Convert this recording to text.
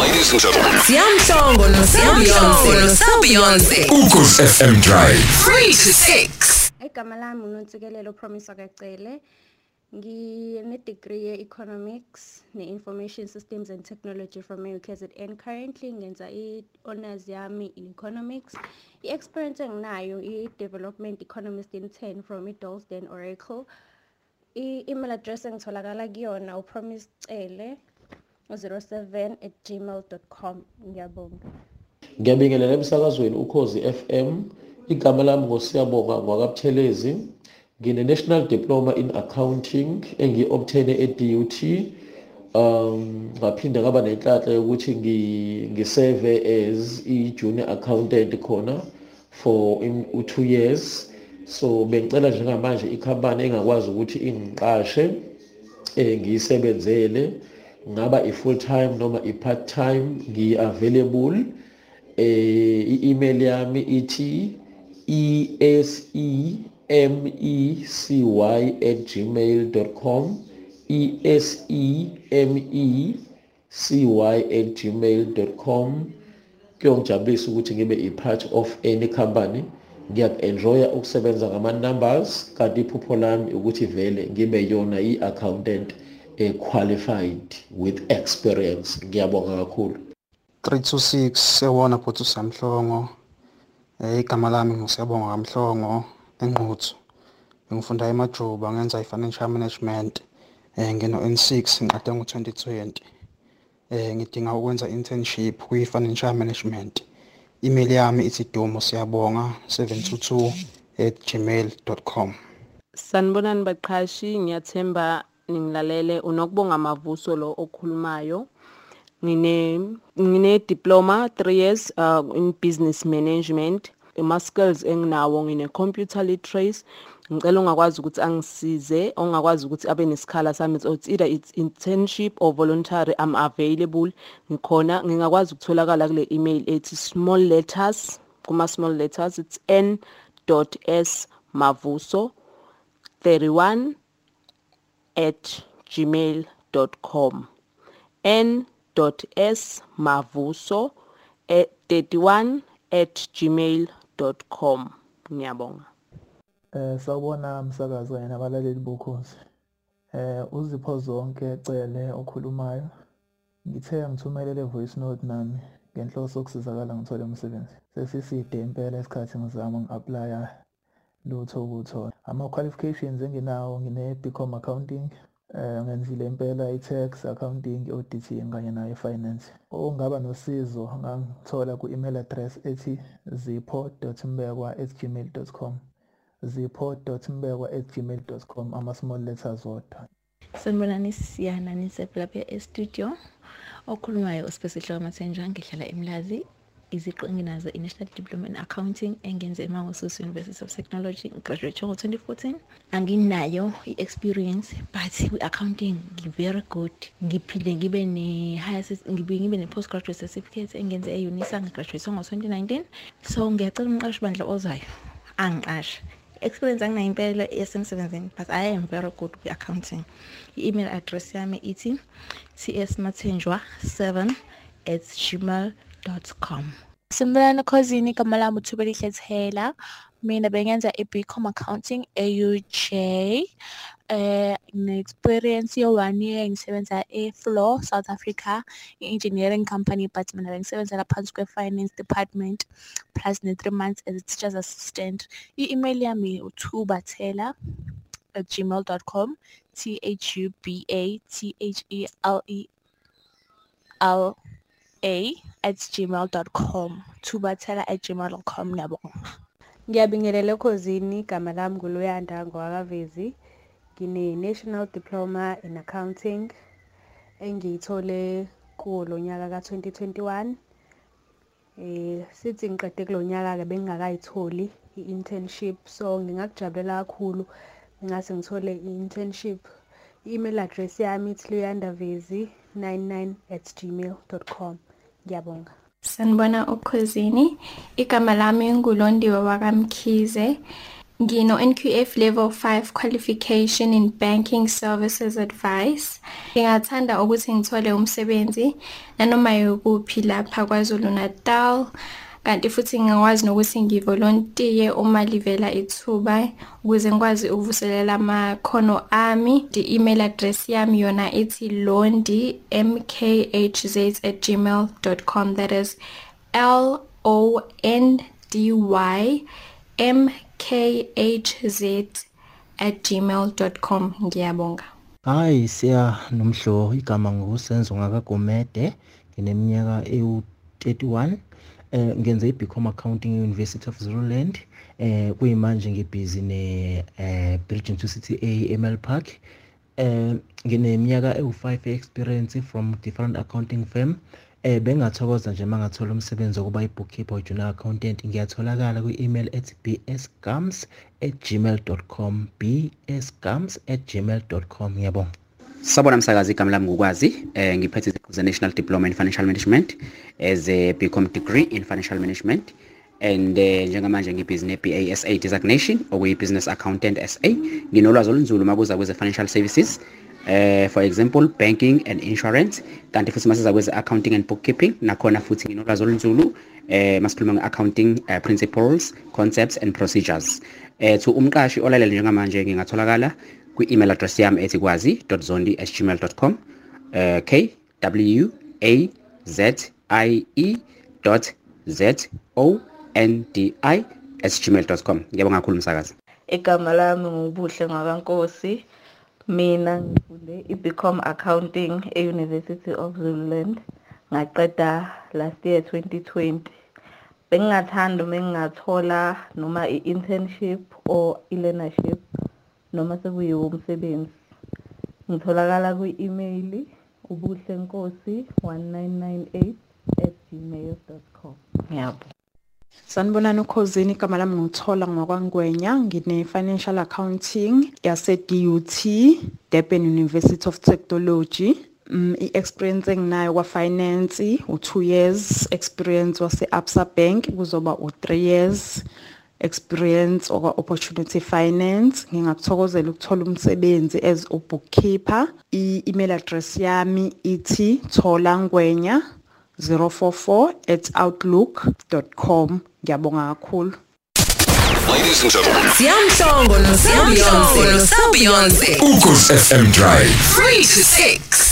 Ladies and gentlemen, Siyamhlongo noSiyabeyonce. Ukhozi FM Drive. 3 to 6. Igama lami uNontsikelelo Promise Akacele. Ngine-degree ye-economics ne-information systems and technology from UKZN. Currently ngenza i-honors yami in economics. I-experience enginayo i-development economist in 10 from i-Dalston Oracle. I-email address engitholakala kuyona upromise cele 07 at gmail.com. Ngiyabonga. ngiyabingelela emsakazweni ukhozi FM igama lami ngosiyabonga ngwakabuthelezi ngine-national diploma in accounting engiyi-obtaine e-dut um ngaphinde ngaba nenhlanhla yokuthi ngi- ngiseve as i-junior accountant khona for u-two years. So bengicela njengamanje ikhampani engakwazi ukuthi ingiqashe eh ngiyisebenzele. Ngaba i-full time noma i-part time ngiyi-available. Eh i-email yami ithi esemeci@gmail.com esemeci@gmail.com kuyongijabulisa ukuthi ngibe i-part of any company. Ngiyaku-enjoya ukusebenza ngama-numbers kanti iphupho lami ukuthi vele ngibe yona i-accountant. Eh, with experience. Ngiyabonga kakhulu. 326 sewona bhuti usamhlongo. Eh igama lami ngusiyabonga kamhlongo enquthu ngifunda emajuba ngenza i-financial management eh ngino N6 ngiqede ngo-2020 eh ngidinga ukwenza internship kwi-financial management. Email yami ithi dumo siyabonga 722@gmail.com Sanibonani baqhashi ngiyathemba ningilalele unokubonga mavuso lo okhulumayo. Ngine ngine diploma 3 years uh, in business management. Ama skills enginawo ngine computer literacy. Ngicela ungakwazi ukuthi angisize ongakwazi ukuthi abe nesikhala sami. It's either it's internship or voluntary I'm available. Ngikhona ngingakwazi ukutholakala kule email ethi small letters kuma small letters. It's n.s mavuso 31 at gmail.com n.s mavuso at 31 at gmail.com ngiyabonga Eh sawubona umsakazi kanye nabalaleli bokhozi. Eh uzipho zonke ecele okhulumayo. Ngithe ngithumelele voice note nami ngenhloso yokusizakala ngithole umsebenzi. Sesiside impela isikhathi ngizama ngi-applya lutho ukuthola. Ama qualifications enginawo ngine BCom accounting eh ngenzile impela i-tax accounting auditing kanye nayo finance. Ongaba nosizo ngangithola ku email address ethi zipho.mbekwa@gmail.com. zipho.mbekwa@gmail.com ama small letters wodwa Sanibonani siyana nisephi lapha e-studio okhulumayo uSipesihloko Mathenjwa ngihlala eMlazi iziqu enginazo i-National Diploma in Accounting engenze eMangosuthu University of Technology ngigraduate ngo-2014 anginayo i-experience but kwi-accounting ngi-very good. Ngiphinde ngibe ne-higher ngibe ngibe ne-postgraduate certificate engenze e-UNISA ngigraduate ngo-2019 so ngiyacela umqashi bandla ozayo angiqashe. Experience anginayo impela yasemsebenzini but i am very good kwi-accounting i-email address yami ithi tsmathenjwa 7 at gmail com. Simbulana khosini igama lami Hlethela mina bengenza i-BCom accounting e-UJ eh ne-experience yo one year ngisebenza e-Floor South Africa i-engineering company but mina bengisebenzela phansi kwe-finance department plus ne-three months as teacher's assistant. I-email yami uthubathela at gmail.com t h u b a t h e l e l a at gmail.com thubathela at gmail.com ngiyabonga Ngiyabingelela ekhosini igama lami nguLuyanda ngwakavezi. Ngine-National Diploma in Accounting engiyithole kuwo lo nyaka ka-2021. Eh sithi ngiqede kulo nyaka ke bengingakayitholi i-internship so ngingakujabulela kakhulu ngase ngithole i-internship. I-email address yami ithi luyandavezi99@gmail.com. Ngiyabonga. Sanibona ukhosini igama lami ngulondiwe wakamkhize. Ngino NQF level 5 qualification in banking services advice. Ngingathanda ukuthi ngithole umsebenzi nanoma yikuphi lapha KwaZulu Natal kanti futhi ngingakwazi nokuthi ngivolontiye uma livela ithuba ukuze ngikwazi ukuvuselela amakhono ami. I-email address yami yona ithi londi mkhz@gmail.com that is l o n d y m k h z @gmail.com ngiyabonga. Hayi siya nomhlo igama ngusenzo ngakagomede ngineminyaka ewu31 eh ngenze iBcom accounting eUniversity of Zululand eh kuyimanje ngibhizi ne eh Bridging to City A eMel Park. Eh ngineminyaka ewu5 experience from different accounting firm. Eh bengathokoza nje mangathola umsebenzi wokuba ibookkeeper junior accountant. Ngiyatholakala kwi-email ethi bsgums@gmail.com bsgums@gmail.com ngiyabonga. Sabona msakazi igama lami ngokwazi. Eh ngiphethe iziqu ze National Diploma in Financial Management as a degree in Financial Management. And eh, njengamanje ngibhizinesi BASA designation okuyi business accountant SA nginolwazi olunzulu makuza kweze financial services. Eh for example banking and insurance. Kanti futhi masiza kweze accounting and bookkeeping nakhona futhi nginolwazi olunzulu eh masikhuluma nge-accounting principles concepts and procedures. Eh to umqashi olalela njengamanje ngingatholakala kwi-email address yami ethi kwazi.zondi@gmail.com uh, k w a z i e z o n d i @gmail.com ngiyabonga kakhulu msakazi. Igama lami ngubuhle ngakankosi mina ngifunde i-Bcom accounting e-University of Zululand ngaqeda last year 2020 bengingathanda uma ngingathola noma i-internship or i-learnership noma sekuyiwo umsebenzi. Ngitholakala kwi-email ubuhle nkosi 1998 at gmail.com ngiyabonga Sanibonani ukhosini igama lami nguthola ngokwangwenya. Ngine financial accounting yase DUT Durban University of Technology. Mm, i-experience enginayo kwa finance u2 years experience wase Absa Bank kuzoba u3 years. Experience okwa opportunity finance ngingakuthokozela ukuthola umsebenzi as a bookkeeper i-email address yami ithi thola ngwenya 044@outlook.com ngiyabonga kakhulu Ladies and gentlemen, Siyamhlongo no Siyamhlongo no Siyabeyonce. Ukhozi FM Drive. 3 to 6.